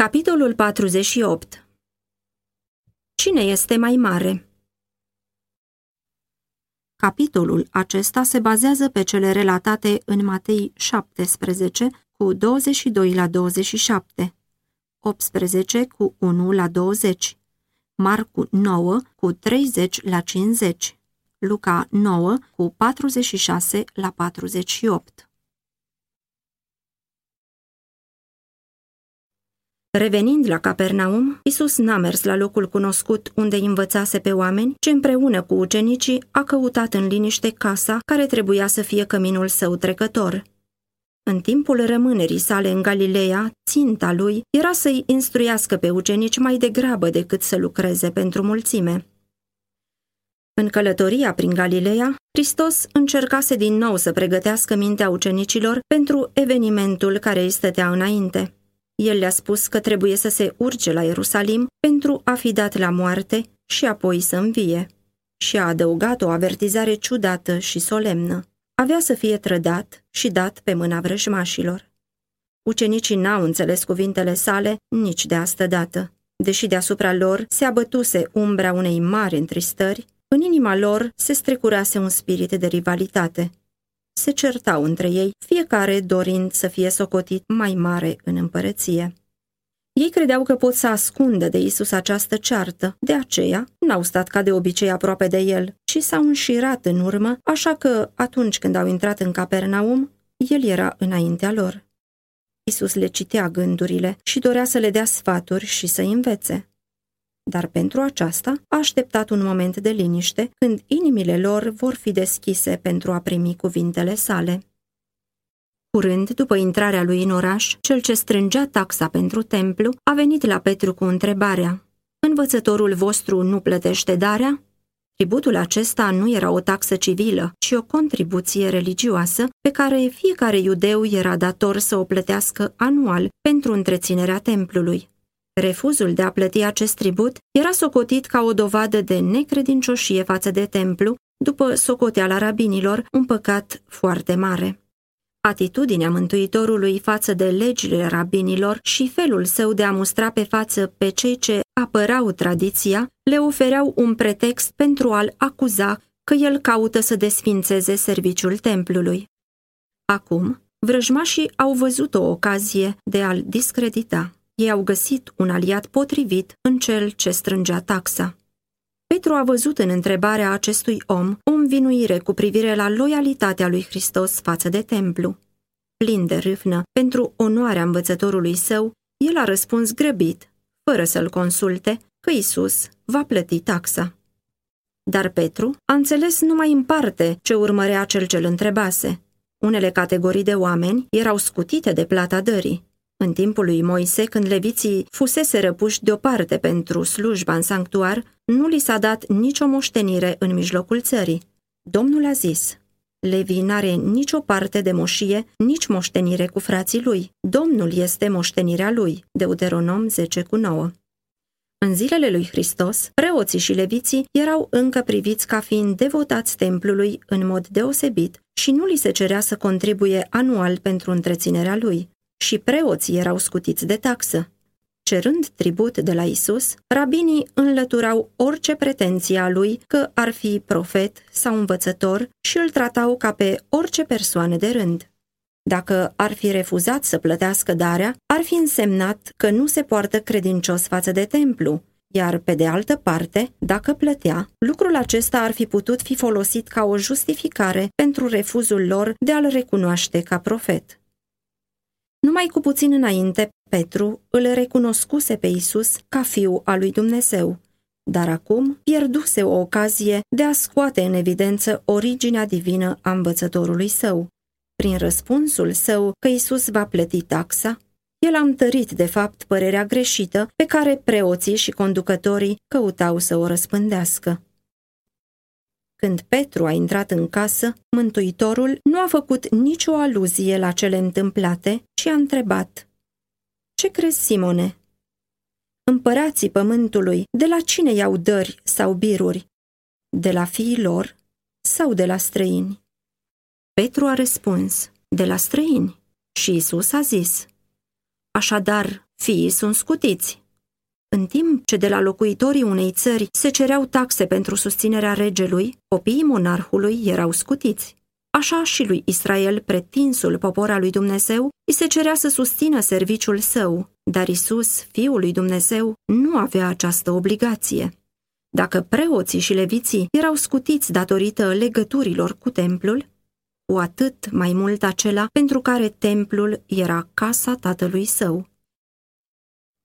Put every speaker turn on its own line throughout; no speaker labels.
Capitolul 48 Cine este mai mare? Capitolul acesta se bazează pe cele relatate în Matei 17 cu 22 la 27, 18 cu 1 la 20, Marcu 9 cu 30 la 50, Luca 9 cu 46 la 48. Revenind la Capernaum, Isus n-a mers la locul cunoscut unde învățase pe oameni, ci împreună cu ucenicii a căutat în liniște casa care trebuia să fie căminul său trecător. În timpul rămânerii sale în Galileea, ținta lui era să-i instruiască pe ucenici mai degrabă decât să lucreze pentru mulțime. În călătoria prin Galileea, Hristos încercase din nou să pregătească mintea ucenicilor pentru evenimentul care îi stătea înainte. El le-a spus că trebuie să se urce la Ierusalim pentru a fi dat la moarte și apoi să învie. Și a adăugat o avertizare ciudată și solemnă. Avea să fie trădat și dat pe mâna vrăjmașilor. Ucenicii n-au înțeles cuvintele sale nici de astă dată. Deși deasupra lor se abătuse umbra unei mari întristări, în inima lor se strecurase un spirit de rivalitate se certau între ei, fiecare dorind să fie socotit mai mare în împărăție. Ei credeau că pot să ascundă de Isus această ceartă, de aceea n-au stat ca de obicei aproape de el, ci s-au înșirat în urmă, așa că atunci când au intrat în Capernaum, el era înaintea lor. Isus le citea gândurile și dorea să le dea sfaturi și să învețe dar pentru aceasta a așteptat un moment de liniște când inimile lor vor fi deschise pentru a primi cuvintele sale. Curând, după intrarea lui în oraș, cel ce strângea taxa pentru templu a venit la Petru cu întrebarea Învățătorul vostru nu plătește darea? Tributul acesta nu era o taxă civilă, ci o contribuție religioasă pe care fiecare iudeu era dator să o plătească anual pentru întreținerea templului. Refuzul de a plăti acest tribut era socotit ca o dovadă de necredincioșie față de templu, după socoteala rabinilor, un păcat foarte mare. Atitudinea Mântuitorului față de legile rabinilor și felul său de a mustra pe față pe cei ce apărau tradiția le ofereau un pretext pentru a-l acuza că el caută să desfințeze serviciul templului. Acum, vrăjmașii au văzut o ocazie de a-l discredita ei au găsit un aliat potrivit în cel ce strângea taxa. Petru a văzut în întrebarea acestui om o învinuire cu privire la loialitatea lui Hristos față de templu. Plin de râvnă, pentru onoarea învățătorului său, el a răspuns grăbit, fără să-l consulte, că Isus va plăti taxa. Dar Petru a înțeles numai în parte ce urmărea cel ce îl întrebase. Unele categorii de oameni erau scutite de plata dării, în timpul lui Moise, când leviții fusese răpuși deoparte pentru slujba în sanctuar, nu li s-a dat nicio moștenire în mijlocul țării. Domnul a zis, Levi n-are nicio parte de moșie, nici moștenire cu frații lui. Domnul este moștenirea lui. Deuteronom 10 cu 9. În zilele lui Hristos, preoții și leviții erau încă priviți ca fiind devotați templului în mod deosebit și nu li se cerea să contribuie anual pentru întreținerea lui și preoții erau scutiți de taxă. Cerând tribut de la Isus, rabinii înlăturau orice pretenție a lui că ar fi profet sau învățător și îl tratau ca pe orice persoană de rând. Dacă ar fi refuzat să plătească darea, ar fi însemnat că nu se poartă credincios față de templu, iar pe de altă parte, dacă plătea, lucrul acesta ar fi putut fi folosit ca o justificare pentru refuzul lor de a-l recunoaște ca profet. Numai cu puțin înainte, Petru îl recunoscuse pe Isus ca fiu al lui Dumnezeu, dar acum pierduse o ocazie de a scoate în evidență originea divină a învățătorului său. Prin răspunsul său că Isus va plăti taxa, el a întărit de fapt părerea greșită pe care preoții și conducătorii căutau să o răspândească. Când Petru a intrat în casă, Mântuitorul nu a făcut nicio aluzie la cele întâmplate, ci a întrebat Ce crezi, Simone? Împărații pământului, de la cine iau dări sau biruri? De la fiii lor sau de la străini? Petru a răspuns, de la străini. Și Isus a zis, Așadar, fiii sunt scutiți. În timp ce de la locuitorii unei țări se cereau taxe pentru susținerea regelui, copiii monarhului erau scutiți. Așa și lui Israel, pretinsul popor al lui Dumnezeu, îi se cerea să susțină serviciul său, dar Isus, fiul lui Dumnezeu, nu avea această obligație. Dacă preoții și leviții erau scutiți datorită legăturilor cu templul, cu atât mai mult acela pentru care templul era casa tatălui său.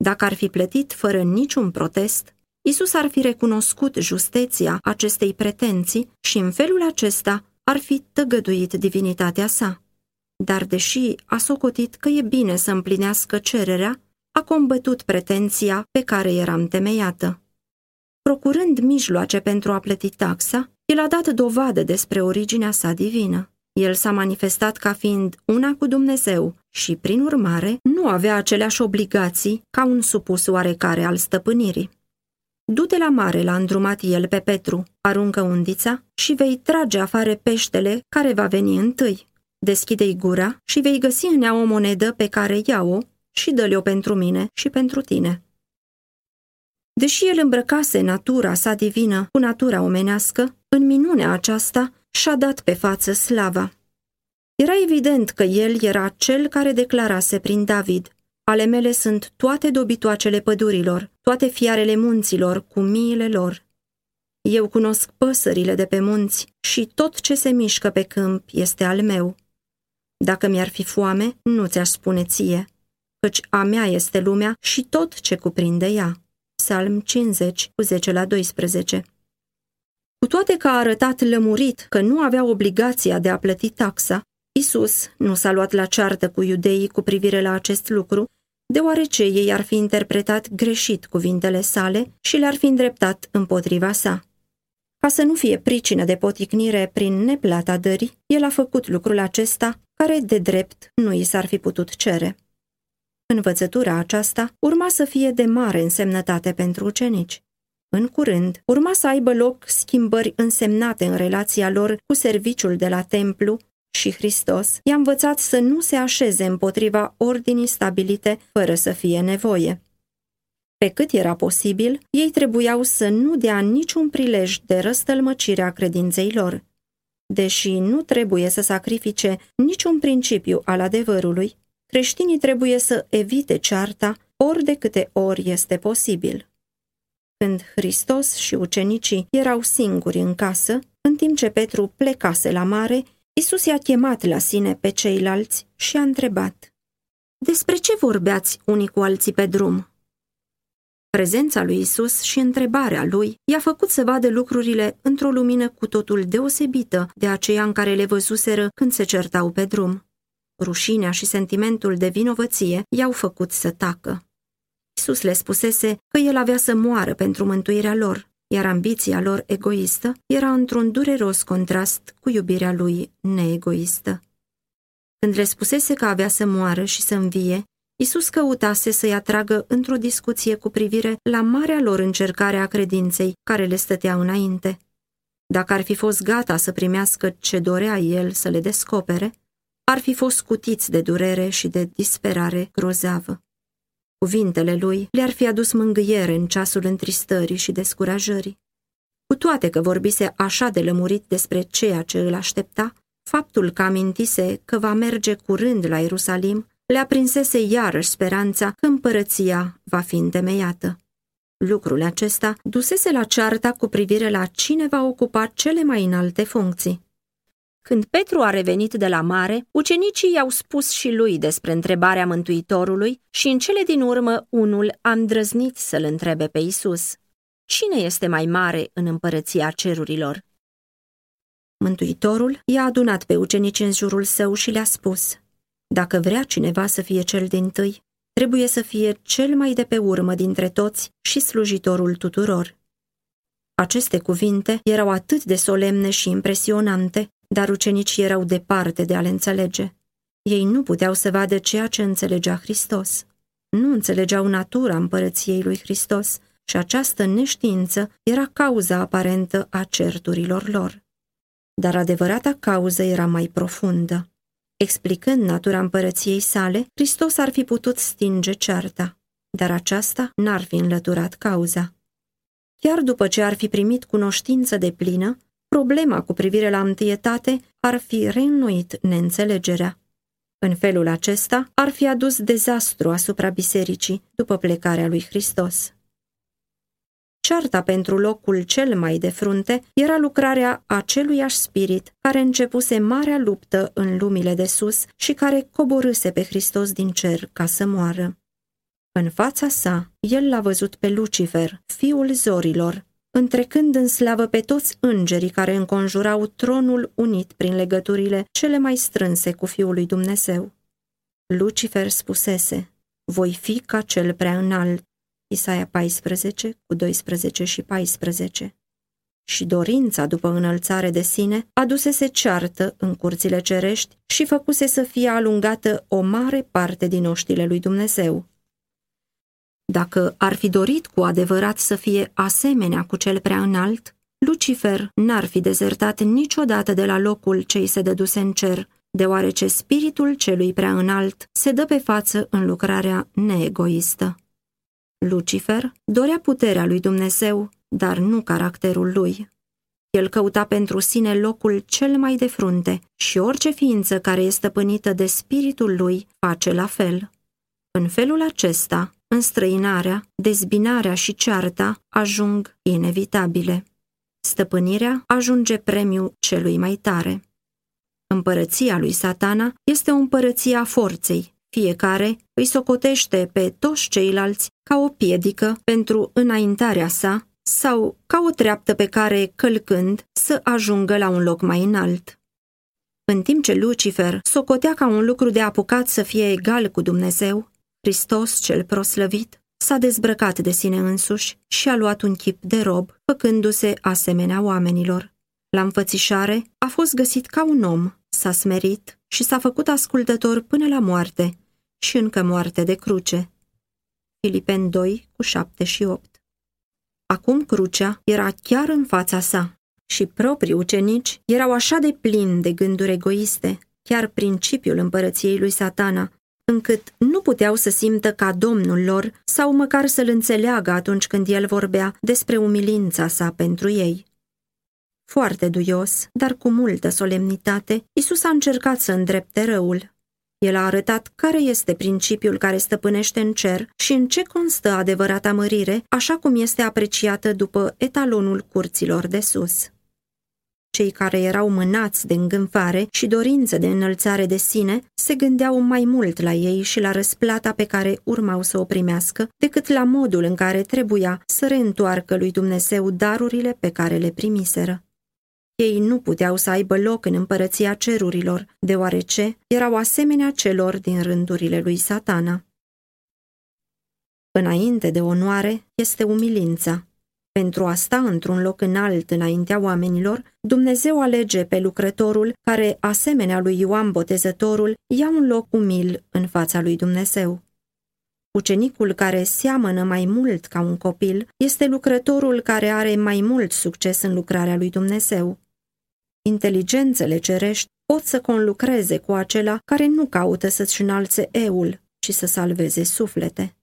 Dacă ar fi plătit fără niciun protest, Isus ar fi recunoscut justeția acestei pretenții și în felul acesta ar fi tăgăduit divinitatea sa. Dar deși a socotit că e bine să împlinească cererea, a combătut pretenția pe care era întemeiată. Procurând mijloace pentru a plăti taxa, el a dat dovadă despre originea sa divină. El s-a manifestat ca fiind una cu Dumnezeu și, prin urmare, nu avea aceleași obligații ca un supus oarecare al stăpânirii. Du-te la mare, l-a îndrumat el pe Petru, aruncă undița și vei trage afară peștele care va veni întâi. Deschide-i gura și vei găsi în ea o monedă pe care ia-o și dă-le-o pentru mine și pentru tine. Deși el îmbrăcase natura sa divină cu natura omenească, în minunea aceasta și-a dat pe față slava. Era evident că el era cel care declarase prin David, ale mele sunt toate dobitoacele pădurilor, toate fiarele munților cu miile lor. Eu cunosc păsările de pe munți și tot ce se mișcă pe câmp este al meu. Dacă mi-ar fi foame, nu ți-aș spune ție, căci a mea este lumea și tot ce cuprinde ea. Psalm 50, cu 10 la 12 Cu toate că a arătat lămurit că nu avea obligația de a plăti taxa, Isus nu s-a luat la ceartă cu iudeii cu privire la acest lucru, deoarece ei ar fi interpretat greșit cuvintele sale și le-ar fi îndreptat împotriva sa. Ca să nu fie pricină de poticnire prin neplata dării, el a făcut lucrul acesta, care de drept nu i s-ar fi putut cere. Învățătura aceasta urma să fie de mare însemnătate pentru ucenici. În curând, urma să aibă loc schimbări însemnate în relația lor cu serviciul de la templu și Hristos i-a învățat să nu se așeze împotriva ordinii stabilite fără să fie nevoie. Pe cât era posibil, ei trebuiau să nu dea niciun prilej de răstălmăcire a credinței lor. Deși nu trebuie să sacrifice niciun principiu al adevărului, creștinii trebuie să evite cearta ori de câte ori este posibil. Când Hristos și ucenicii erau singuri în casă, în timp ce Petru plecase la mare, Isus i-a chemat la sine pe ceilalți și a întrebat Despre ce vorbeați unii cu alții pe drum? Prezența lui Isus și întrebarea lui i-a făcut să vadă lucrurile într-o lumină cu totul deosebită de aceea în care le văzuseră când se certau pe drum. Rușinea și sentimentul de vinovăție i-au făcut să tacă. Isus le spusese că el avea să moară pentru mântuirea lor iar ambiția lor egoistă era într-un dureros contrast cu iubirea lui neegoistă. Când le spusese că avea să moară și să învie, Isus căutase să-i atragă într-o discuție cu privire la marea lor încercare a credinței care le stătea înainte. Dacă ar fi fost gata să primească ce dorea el să le descopere, ar fi fost scutiți de durere și de disperare grozavă. Cuvintele lui le-ar fi adus mângâiere în ceasul întristării și descurajării. Cu toate că vorbise așa de lămurit despre ceea ce îl aștepta, faptul că amintise că va merge curând la Ierusalim le aprinsese iarăși speranța că împărăția va fi întemeiată. Lucrul acesta dusese la cearta cu privire la cine va ocupa cele mai înalte funcții. Când Petru a revenit de la mare, ucenicii i-au spus și lui despre întrebarea Mântuitorului și în cele din urmă unul a îndrăznit să-l întrebe pe Isus. Cine este mai mare în împărăția cerurilor? Mântuitorul i-a adunat pe ucenici în jurul său și le-a spus, Dacă vrea cineva să fie cel din tâi, trebuie să fie cel mai de pe urmă dintre toți și slujitorul tuturor. Aceste cuvinte erau atât de solemne și impresionante, dar ucenicii erau departe de a le înțelege. Ei nu puteau să vadă ceea ce înțelegea Hristos. Nu înțelegeau natura împărăției lui Hristos și această neștiință era cauza aparentă a certurilor lor. Dar adevărata cauză era mai profundă. Explicând natura împărăției sale, Hristos ar fi putut stinge cearta. dar aceasta n-ar fi înlăturat cauza. Chiar după ce ar fi primit cunoștință de plină, problema cu privire la întâietate ar fi reînnoit neînțelegerea. În felul acesta ar fi adus dezastru asupra bisericii după plecarea lui Hristos. Cearta pentru locul cel mai de frunte era lucrarea aceluiași spirit care începuse marea luptă în lumile de sus și care coborâse pe Hristos din cer ca să moară. În fața sa, el l-a văzut pe Lucifer, fiul zorilor, întrecând în slavă pe toți îngerii care înconjurau tronul unit prin legăturile cele mai strânse cu Fiul lui Dumnezeu. Lucifer spusese, voi fi ca cel prea înalt, Isaia 14, cu 12 și 14. Și dorința după înălțare de sine adusese ceartă în curțile cerești și făcuse să fie alungată o mare parte din oștile lui Dumnezeu. Dacă ar fi dorit cu adevărat să fie asemenea cu cel prea înalt, Lucifer n-ar fi dezertat niciodată de la locul ce îi se dăduse în cer, deoarece spiritul celui prea înalt se dă pe față în lucrarea neegoistă. Lucifer dorea puterea lui Dumnezeu, dar nu caracterul lui. El căuta pentru sine locul cel mai de frunte și orice ființă care este stăpânită de spiritul lui face la fel. În felul acesta, înstrăinarea, dezbinarea și cearta ajung inevitabile. Stăpânirea ajunge premiu celui mai tare. Împărăția lui satana este o împărăție a forței. Fiecare îi socotește pe toți ceilalți ca o piedică pentru înaintarea sa sau ca o treaptă pe care, călcând, să ajungă la un loc mai înalt. În timp ce Lucifer socotea ca un lucru de apucat să fie egal cu Dumnezeu, Hristos cel proslăvit s-a dezbrăcat de sine însuși și a luat un chip de rob, făcându-se asemenea oamenilor. La înfățișare a fost găsit ca un om, s-a smerit și s-a făcut ascultător până la moarte și încă moarte de cruce. Filipen 2 cu 7 și 8 Acum crucea era chiar în fața sa și proprii ucenici erau așa de plini de gânduri egoiste, chiar principiul împărăției lui satana, încât nu puteau să simtă ca domnul lor sau măcar să-l înțeleagă atunci când el vorbea despre umilința sa pentru ei. Foarte duios, dar cu multă solemnitate, Isus a încercat să îndrepte răul. El a arătat care este principiul care stăpânește în cer și în ce constă adevărata mărire, așa cum este apreciată după etalonul curților de sus. Cei care erau mânați de îngânfare și dorință de înălțare de sine se gândeau mai mult la ei și la răsplata pe care urmau să o primească decât la modul în care trebuia să reîntoarcă lui Dumnezeu darurile pe care le primiseră. Ei nu puteau să aibă loc în împărăția cerurilor, deoarece erau asemenea celor din rândurile lui satana. Înainte de onoare este umilința. Pentru a sta într-un loc înalt înaintea oamenilor, Dumnezeu alege pe lucrătorul care, asemenea lui Ioan Botezătorul, ia un loc umil în fața lui Dumnezeu. Ucenicul care seamănă mai mult ca un copil este lucrătorul care are mai mult succes în lucrarea lui Dumnezeu. Inteligențele cerești pot să conlucreze cu acela care nu caută să-și înalțe eul, ci să salveze suflete.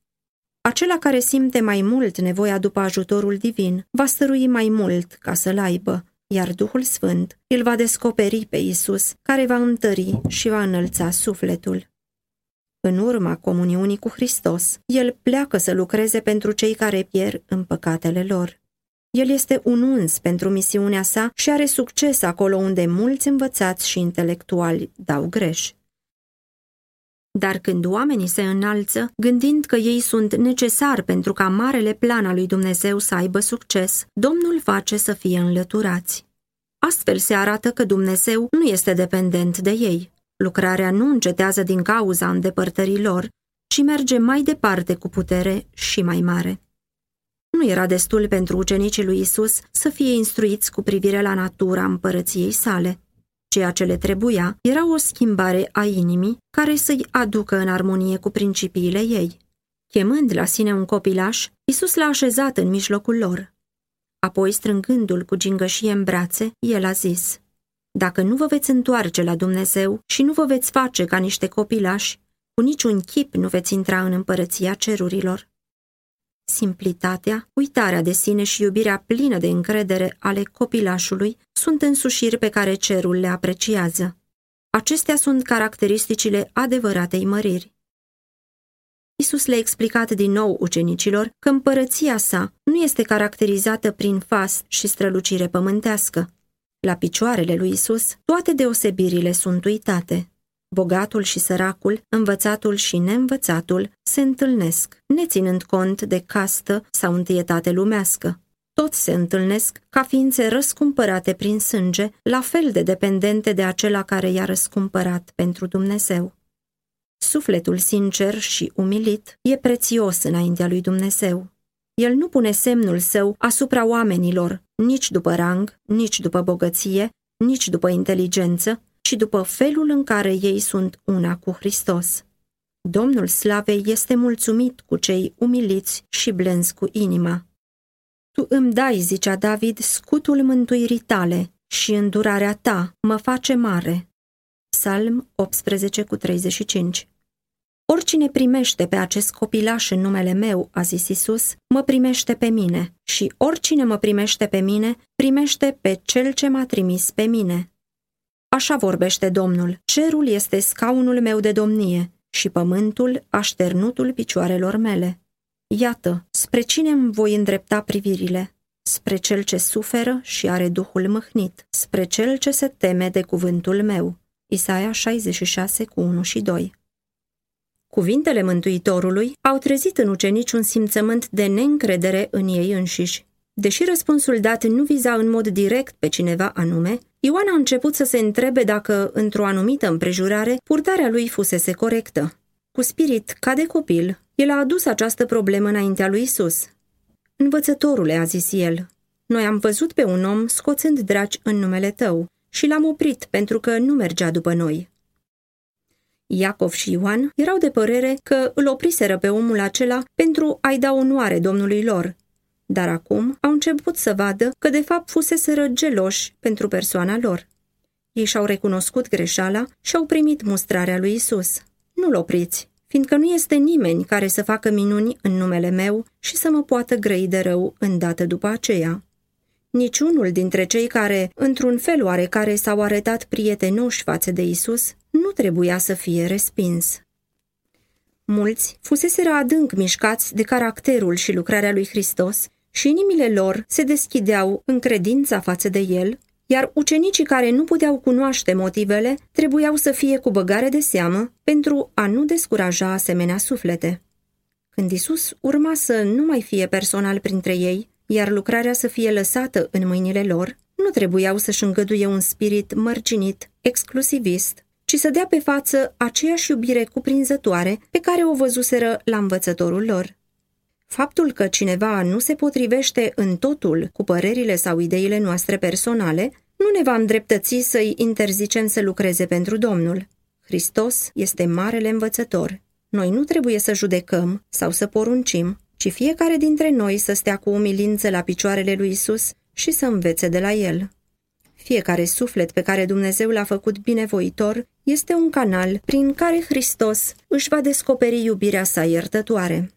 Acela care simte mai mult nevoia după ajutorul divin va stărui mai mult ca să-l aibă, iar Duhul Sfânt îl va descoperi pe Isus, care va întări și va înălța sufletul. În urma comuniunii cu Hristos, el pleacă să lucreze pentru cei care pierd în păcatele lor. El este un uns pentru misiunea sa și are succes acolo unde mulți învățați și intelectuali dau greș. Dar când oamenii se înalță, gândind că ei sunt necesari pentru ca marele plan al lui Dumnezeu să aibă succes, Domnul face să fie înlăturați. Astfel se arată că Dumnezeu nu este dependent de ei. Lucrarea nu încetează din cauza îndepărtării lor, ci merge mai departe cu putere și mai mare. Nu era destul pentru ucenicii lui Isus să fie instruiți cu privire la natura împărăției sale. Ceea ce le trebuia era o schimbare a inimii care să-i aducă în armonie cu principiile ei. Chemând la sine un copilaș, Isus l-a așezat în mijlocul lor. Apoi, strângându-l cu gingășie în brațe, el a zis, Dacă nu vă veți întoarce la Dumnezeu și nu vă veți face ca niște copilași, cu niciun chip nu veți intra în împărăția cerurilor. Simplitatea, uitarea de sine și iubirea plină de încredere ale copilașului sunt însușiri pe care cerul le apreciază. Acestea sunt caracteristicile adevăratei măriri. Isus le-a explicat din nou ucenicilor că împărăția sa nu este caracterizată prin fast și strălucire pământească. La picioarele lui Isus, toate deosebirile sunt uitate. Bogatul și săracul, învățatul și neînvățatul se întâlnesc, neținând cont de castă sau întâietate lumească. Toți se întâlnesc ca ființe răscumpărate prin sânge, la fel de dependente de acela care i-a răscumpărat pentru Dumnezeu. Sufletul sincer și umilit e prețios înaintea lui Dumnezeu. El nu pune semnul său asupra oamenilor, nici după rang, nici după bogăție, nici după inteligență, ci după felul în care ei sunt una cu Hristos. Domnul Slavei este mulțumit cu cei umiliți și blenzi cu inima. Tu îmi dai, zicea David, scutul mântuirii tale și îndurarea ta mă face mare. Psalm 18 cu 35 Oricine primește pe acest copilaș în numele meu, a zis Isus, mă primește pe mine și oricine mă primește pe mine, primește pe cel ce m-a trimis pe mine. Așa vorbește Domnul, cerul este scaunul meu de domnie și pământul așternutul picioarelor mele. Iată, spre cine îmi voi îndrepta privirile? Spre cel ce suferă și are duhul mâhnit, spre cel ce se teme de cuvântul meu. Isaia 66 cu 1 și 2 Cuvintele Mântuitorului au trezit în ucenici un simțământ de neîncredere în ei înșiși. Deși răspunsul dat nu viza în mod direct pe cineva anume, Ioan a început să se întrebe dacă, într-o anumită împrejurare, purtarea lui fusese corectă. Cu spirit ca de copil, el a adus această problemă înaintea lui Isus. Învățătorule, a zis el, noi am văzut pe un om scoțând draci în numele tău și l-am oprit pentru că nu mergea după noi. Iacov și Ioan erau de părere că îl opriseră pe omul acela pentru a-i da onoare domnului lor, dar acum au început să vadă că de fapt fuseseră geloși pentru persoana lor. Ei și-au recunoscut greșeala și au primit mustrarea lui Isus. Nu-l opriți, fiindcă nu este nimeni care să facă minuni în numele meu și să mă poată grăi de rău îndată după aceea. Niciunul dintre cei care, într-un fel oarecare, s-au arătat prietenoși față de Isus, nu trebuia să fie respins. Mulți fuseseră adânc mișcați de caracterul și lucrarea lui Hristos și inimile lor se deschideau în credința față de el, iar ucenicii care nu puteau cunoaște motivele trebuiau să fie cu băgare de seamă pentru a nu descuraja asemenea suflete. Când Isus urma să nu mai fie personal printre ei, iar lucrarea să fie lăsată în mâinile lor, nu trebuiau să-și îngăduie un spirit mărginit, exclusivist, ci să dea pe față aceeași iubire cuprinzătoare pe care o văzuseră la învățătorul lor. Faptul că cineva nu se potrivește în totul cu părerile sau ideile noastre personale nu ne va îndreptăți să-i interzicem să lucreze pentru Domnul. Hristos este marele învățător. Noi nu trebuie să judecăm sau să poruncim, ci fiecare dintre noi să stea cu umilință la picioarele lui Isus și să învețe de la el. Fiecare suflet pe care Dumnezeu l-a făcut binevoitor este un canal prin care Hristos își va descoperi iubirea sa iertătoare.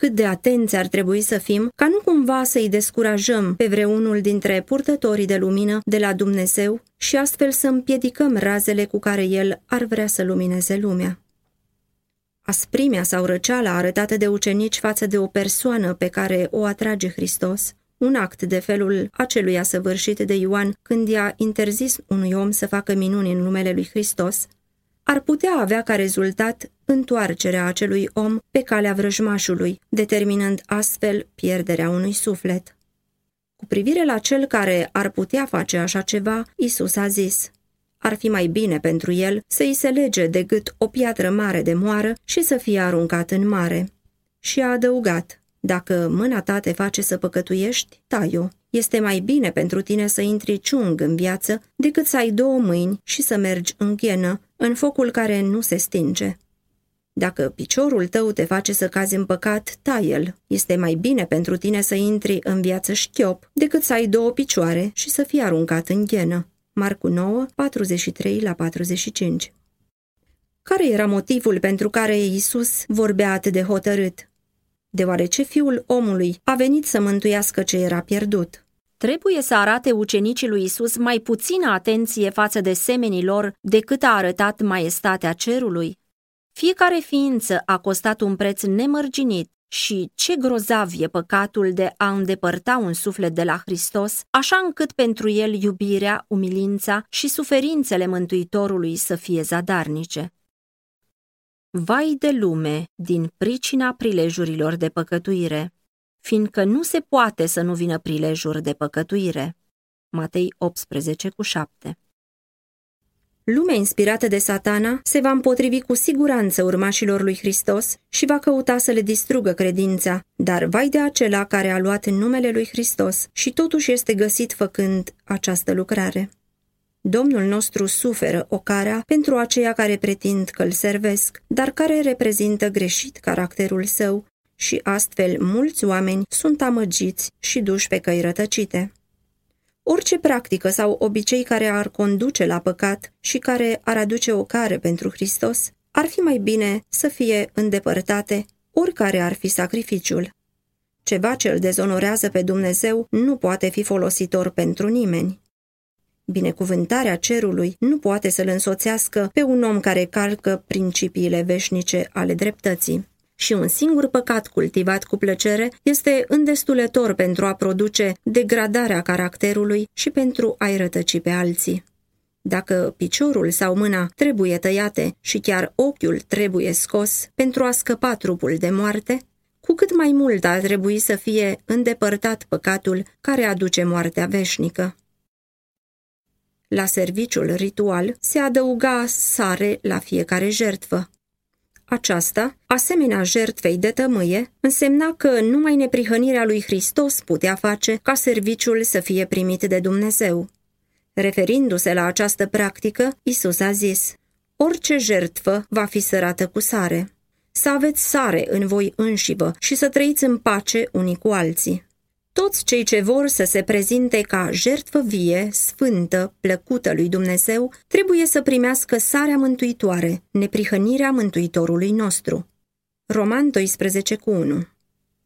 Cât de atenți ar trebui să fim ca nu cumva să-i descurajăm pe vreunul dintre purtătorii de lumină de la Dumnezeu și astfel să împiedicăm razele cu care El ar vrea să lumineze lumea. Asprimea sau răceala arătată de ucenici față de o persoană pe care o atrage Hristos, un act de felul acelui săvârșit de Ioan când i-a interzis unui om să facă minuni în numele lui Hristos, ar putea avea ca rezultat întoarcerea acelui om pe calea vrăjmașului, determinând astfel pierderea unui suflet. Cu privire la cel care ar putea face așa ceva, Isus a zis, ar fi mai bine pentru el să îi se lege de gât o piatră mare de moară și să fie aruncat în mare. Și a adăugat, dacă mâna ta te face să păcătuiești, tai-o. Este mai bine pentru tine să intri ciung în viață decât să ai două mâini și să mergi în ghenă, în focul care nu se stinge. Dacă piciorul tău te face să cazi în păcat, tai el. Este mai bine pentru tine să intri în viață șchiop decât să ai două picioare și să fii aruncat în ghenă. Marcu 9, 43 la 45 Care era motivul pentru care Iisus vorbea atât de hotărât? Deoarece fiul omului a venit să mântuiască ce era pierdut. Trebuie să arate ucenicii lui Isus mai puțină atenție față de semenii lor decât a arătat maestatea cerului. Fiecare ființă a costat un preț nemărginit și ce grozav e păcatul de a îndepărta un suflet de la Hristos, așa încât pentru el iubirea, umilința și suferințele Mântuitorului să fie zadarnice. Vai de lume din pricina prilejurilor de păcătuire, fiindcă nu se poate să nu vină prilejuri de păcătuire. Matei 18 cu 7 Lumea inspirată de satana se va împotrivi cu siguranță urmașilor lui Hristos și va căuta să le distrugă credința, dar vai de acela care a luat în numele lui Hristos și totuși este găsit făcând această lucrare. Domnul nostru suferă ocarea pentru aceia care pretind că îl servesc, dar care reprezintă greșit caracterul său și astfel mulți oameni sunt amăgiți și duși pe căi rătăcite. Orice practică sau obicei care ar conduce la păcat și care ar aduce o care pentru Hristos, ar fi mai bine să fie îndepărtate, oricare ar fi sacrificiul. Ceva ce îl dezonorează pe Dumnezeu nu poate fi folositor pentru nimeni. Binecuvântarea cerului nu poate să-l însoțească pe un om care calcă principiile veșnice ale dreptății și un singur păcat cultivat cu plăcere este îndestulător pentru a produce degradarea caracterului și pentru a-i rătăci pe alții. Dacă piciorul sau mâna trebuie tăiate și chiar ochiul trebuie scos pentru a scăpa trupul de moarte, cu cât mai mult ar trebui să fie îndepărtat păcatul care aduce moartea veșnică. La serviciul ritual se adăuga sare la fiecare jertfă. Aceasta, asemenea jertfei de tămâie, însemna că numai neprihănirea lui Hristos putea face ca serviciul să fie primit de Dumnezeu. Referindu-se la această practică, Isus a zis, Orice jertfă va fi sărată cu sare. Să aveți sare în voi înșivă și să trăiți în pace unii cu alții. Toți cei ce vor să se prezinte ca jertfă vie, sfântă, plăcută lui Dumnezeu, trebuie să primească sarea mântuitoare, neprihănirea Mântuitorului nostru. Roman 12 cu 1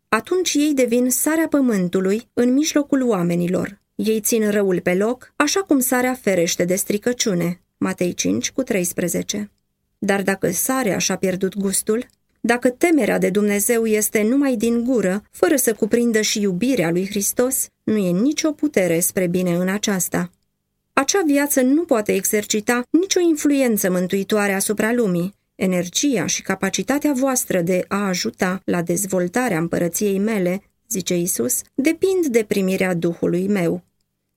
Atunci ei devin sarea pământului în mijlocul oamenilor. Ei țin răul pe loc, așa cum sarea ferește de stricăciune. Matei 5 cu 13 Dar dacă sarea și-a pierdut gustul, dacă temerea de Dumnezeu este numai din gură, fără să cuprindă și iubirea lui Hristos, nu e nicio putere spre bine în aceasta. Acea viață nu poate exercita nicio influență mântuitoare asupra lumii. Energia și capacitatea voastră de a ajuta la dezvoltarea împărăției mele, zice Isus, depind de primirea Duhului meu.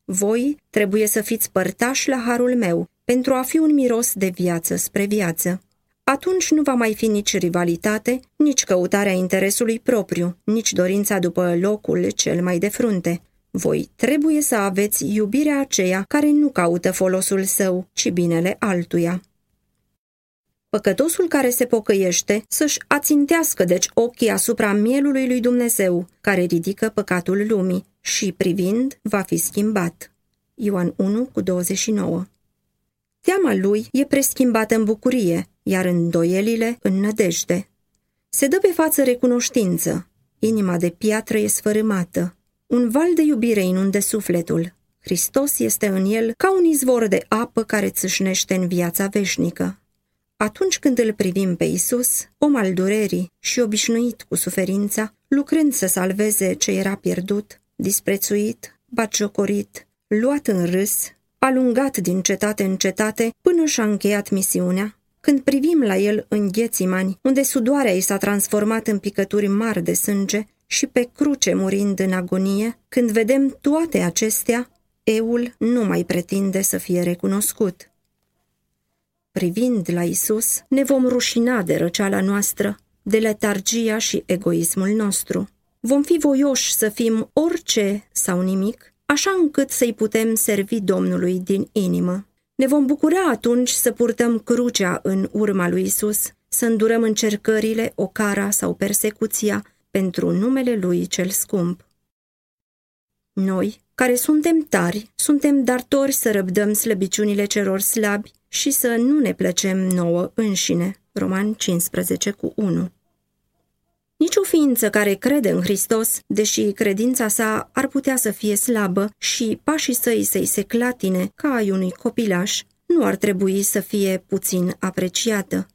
Voi trebuie să fiți părtași la harul meu, pentru a fi un miros de viață spre viață atunci nu va mai fi nici rivalitate, nici căutarea interesului propriu, nici dorința după locul cel mai de frunte. Voi trebuie să aveți iubirea aceea care nu caută folosul său, ci binele altuia. Păcătosul care se pocăiește să-și ațintească deci ochii asupra mielului lui Dumnezeu, care ridică păcatul lumii, și privind va fi schimbat. Ioan 1 cu 29 Teama lui e preschimbată în bucurie, iar îndoielile în nădejde. Se dă pe față recunoștință, inima de piatră e sfărâmată, un val de iubire inunde sufletul. Hristos este în el ca un izvor de apă care țâșnește în viața veșnică. Atunci când îl privim pe Isus, om al durerii și obișnuit cu suferința, lucrând să salveze ce era pierdut, disprețuit, batjocorit, luat în râs, alungat din cetate în cetate până și-a încheiat misiunea, când privim la el în ghețimani, unde sudoarea i s-a transformat în picături mari de sânge și pe cruce murind în agonie, când vedem toate acestea, eul nu mai pretinde să fie recunoscut. Privind la Isus, ne vom rușina de răceala noastră, de letargia și egoismul nostru. Vom fi voioși să fim orice sau nimic, așa încât să-i putem servi Domnului din inimă. Ne vom bucura atunci să purtăm crucea în urma lui Isus, să îndurăm încercările, ocara sau persecuția pentru numele lui cel scump. Noi, care suntem tari, suntem dartori să răbdăm slăbiciunile celor slabi și să nu ne plăcem nouă înșine. Roman 15 cu 1 Nici o ființă care crede în Hristos, deși credința sa ar putea să fie slabă și pașii săi să-i se clatine ca ai unui copilaș, nu ar trebui să fie puțin apreciată.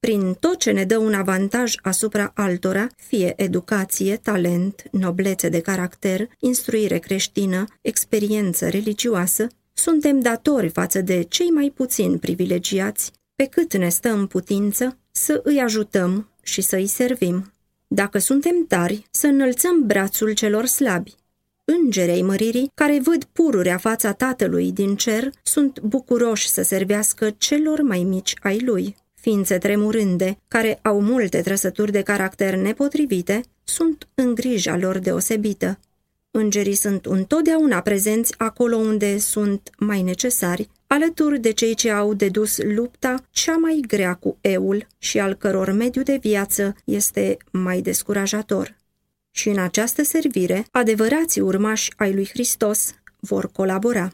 Prin tot ce ne dă un avantaj asupra altora, fie educație, talent, noblețe de caracter, instruire creștină, experiență religioasă, suntem datori față de cei mai puțin privilegiați, pe cât ne stă în putință să îi ajutăm și să îi servim. Dacă suntem tari, să înălțăm brațul celor slabi. Îngerei măririi, care văd pururea fața Tatălui din cer, sunt bucuroși să servească celor mai mici ai lui. Ființe tremurânde, care au multe trăsături de caracter nepotrivite, sunt în grija lor deosebită. Îngerii sunt întotdeauna prezenți acolo unde sunt mai necesari, alături de cei ce au dedus lupta cea mai grea cu eul și al căror mediu de viață este mai descurajator. Și în această servire, adevărații urmași ai lui Hristos vor colabora.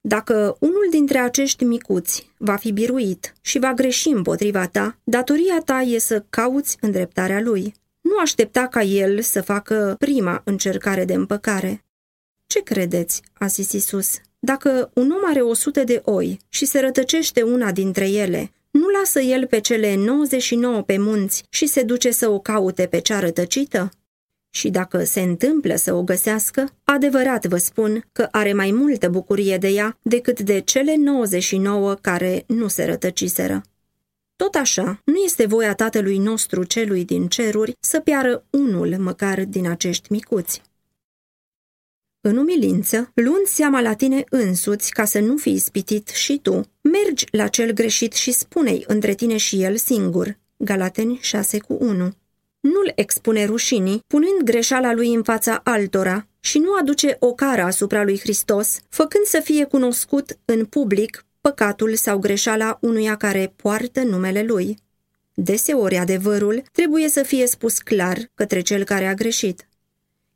Dacă unul dintre acești micuți va fi biruit și va greși împotriva ta, datoria ta e să cauți îndreptarea lui. Nu aștepta ca el să facă prima încercare de împăcare. Ce credeți, a zis Isus, dacă un om are o sută de oi și se rătăcește una dintre ele, nu lasă el pe cele 99 pe munți și se duce să o caute pe cea rătăcită? Și dacă se întâmplă să o găsească, adevărat vă spun că are mai multă bucurie de ea decât de cele 99 care nu se rătăciseră. Tot așa, nu este voia Tatălui nostru celui din ceruri să piară unul măcar din acești micuți. În umilință, luând seama la tine însuți ca să nu fii ispitit și tu, mergi la cel greșit și spune-i între tine și el singur. Galateni 6 cu 1 Nu-l expune rușinii, punând greșeala lui în fața altora și nu aduce o cară asupra lui Hristos, făcând să fie cunoscut în public păcatul sau greșeala unuia care poartă numele lui. Deseori adevărul trebuie să fie spus clar către cel care a greșit.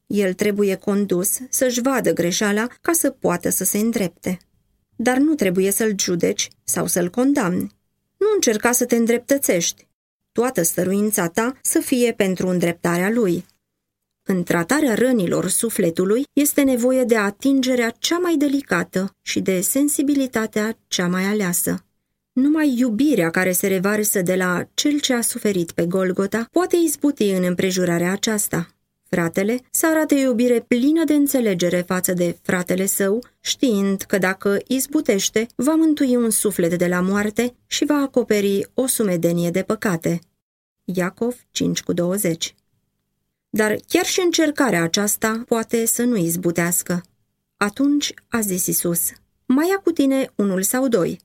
El trebuie condus să-și vadă greșeala ca să poată să se îndrepte. Dar nu trebuie să-l judeci sau să-l condamni. Nu încerca să te îndreptățești. Toată stăruința ta să fie pentru îndreptarea lui. În tratarea rănilor sufletului este nevoie de atingerea cea mai delicată și de sensibilitatea cea mai aleasă. Numai iubirea care se revarsă de la cel ce a suferit pe Golgota poate izbuti în împrejurarea aceasta. Fratele să arate iubire plină de înțelegere față de fratele său, știind că dacă izbutește, va mântui un suflet de la moarte și va acoperi o sumedenie de păcate. Iacov 5,20 Dar chiar și încercarea aceasta poate să nu izbutească. Atunci a zis Isus, mai ia cu tine unul sau doi.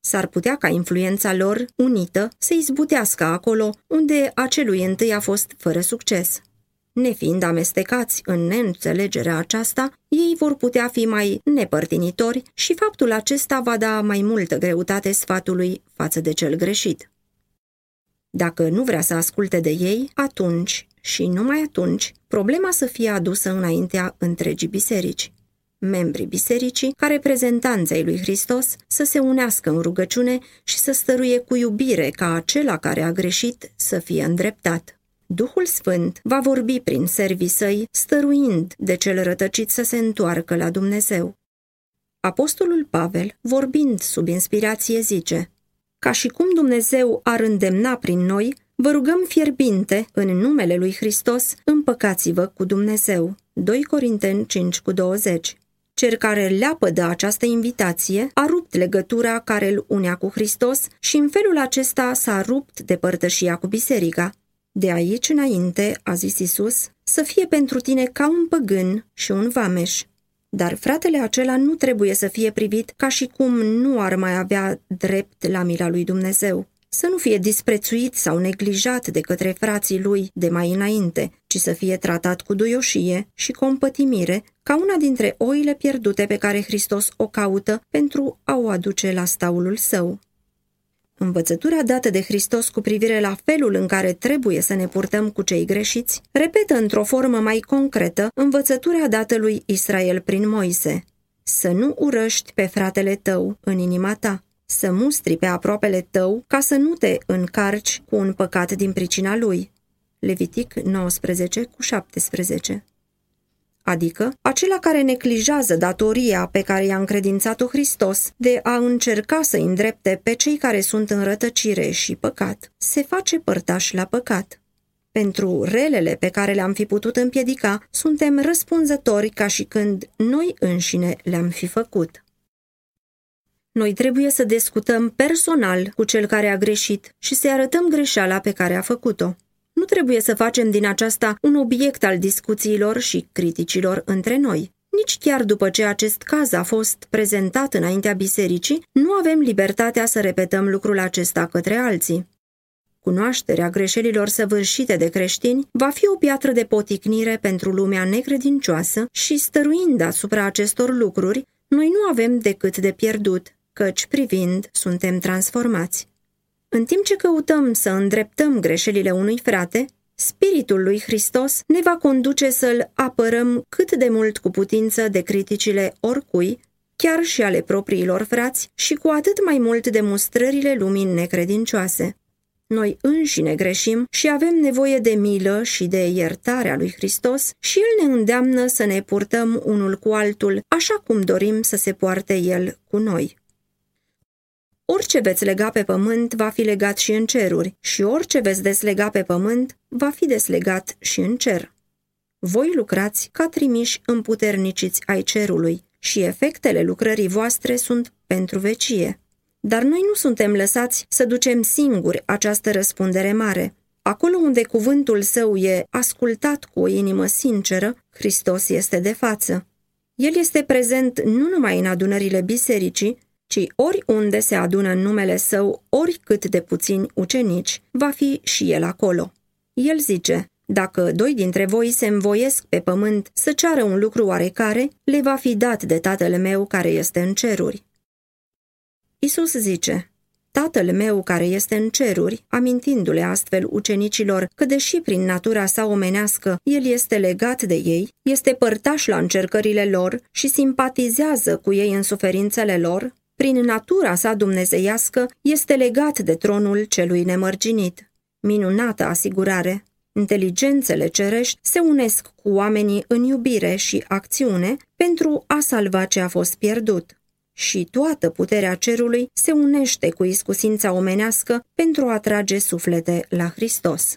S-ar putea ca influența lor, unită, să izbutească acolo unde acelui întâi a fost fără succes. Nefiind amestecați în neînțelegerea aceasta, ei vor putea fi mai nepărtinitori și faptul acesta va da mai multă greutate sfatului față de cel greșit. Dacă nu vrea să asculte de ei, atunci și numai atunci, problema să fie adusă înaintea întregii biserici. Membrii bisericii, ca reprezentanți ai lui Hristos, să se unească în rugăciune și să stăruie cu iubire ca acela care a greșit să fie îndreptat. Duhul Sfânt va vorbi prin servii săi, stăruind de cel rătăcit să se întoarcă la Dumnezeu. Apostolul Pavel, vorbind sub inspirație, zice Ca și cum Dumnezeu ar îndemna prin noi, vă rugăm fierbinte, în numele lui Hristos, împăcați-vă cu Dumnezeu. 2 Corinteni 5 cu 20 Cel care leapă de această invitație a rupt legătura care îl unea cu Hristos și în felul acesta s-a rupt de părtășia cu biserica. De aici înainte, a zis Isus, să fie pentru tine ca un păgân și un vameș. Dar fratele acela nu trebuie să fie privit ca și cum nu ar mai avea drept la mila lui Dumnezeu. Să nu fie disprețuit sau neglijat de către frații lui de mai înainte, ci să fie tratat cu duioșie și compătimire ca una dintre oile pierdute pe care Hristos o caută pentru a o aduce la staulul său. Învățătura dată de Hristos cu privire la felul în care trebuie să ne purtăm cu cei greșiți repetă într-o formă mai concretă învățătura dată lui Israel prin Moise. Să nu urăști pe fratele tău în inima ta, să mustri pe aproapele tău ca să nu te încarci cu un păcat din pricina lui. Levitic 19 cu 17 adică acela care neclijează datoria pe care i-a încredințat-o Hristos de a încerca să îndrepte pe cei care sunt în rătăcire și păcat, se face părtaș la păcat. Pentru relele pe care le-am fi putut împiedica, suntem răspunzători ca și când noi înșine le-am fi făcut. Noi trebuie să discutăm personal cu cel care a greșit și să-i arătăm greșeala pe care a făcut-o. Nu trebuie să facem din aceasta un obiect al discuțiilor și criticilor între noi. Nici chiar după ce acest caz a fost prezentat înaintea bisericii, nu avem libertatea să repetăm lucrul acesta către alții. Cunoașterea greșelilor săvârșite de creștini va fi o piatră de poticnire pentru lumea necredincioasă și stăruind asupra acestor lucruri, noi nu avem decât de pierdut, căci privind suntem transformați. În timp ce căutăm să îndreptăm greșelile unui frate, Spiritul lui Hristos ne va conduce să-l apărăm cât de mult cu putință de criticile oricui, chiar și ale propriilor frați, și cu atât mai mult de mustrările lumii necredincioase. Noi înșine greșim și avem nevoie de milă și de iertarea lui Hristos și El ne îndeamnă să ne purtăm unul cu altul așa cum dorim să se poarte El cu noi. Orice veți lega pe pământ va fi legat și în ceruri și orice veți deslega pe pământ va fi deslegat și în cer. Voi lucrați ca trimiși împuterniciți ai cerului și efectele lucrării voastre sunt pentru vecie. Dar noi nu suntem lăsați să ducem singuri această răspundere mare. Acolo unde cuvântul său e ascultat cu o inimă sinceră, Hristos este de față. El este prezent nu numai în adunările bisericii, ci oriunde se adună în numele său oricât de puțini ucenici, va fi și el acolo. El zice, dacă doi dintre voi se învoiesc pe pământ să ceară un lucru oarecare, le va fi dat de tatăl meu care este în ceruri. Isus zice, Tatăl meu care este în ceruri, amintindu-le astfel ucenicilor că deși prin natura sa omenească el este legat de ei, este părtaș la încercările lor și simpatizează cu ei în suferințele lor, prin natura sa dumnezeiască, este legat de tronul celui nemărginit. Minunată asigurare! Inteligențele cerești se unesc cu oamenii în iubire și acțiune pentru a salva ce a fost pierdut. Și toată puterea cerului se unește cu iscusința omenească pentru a trage suflete la Hristos.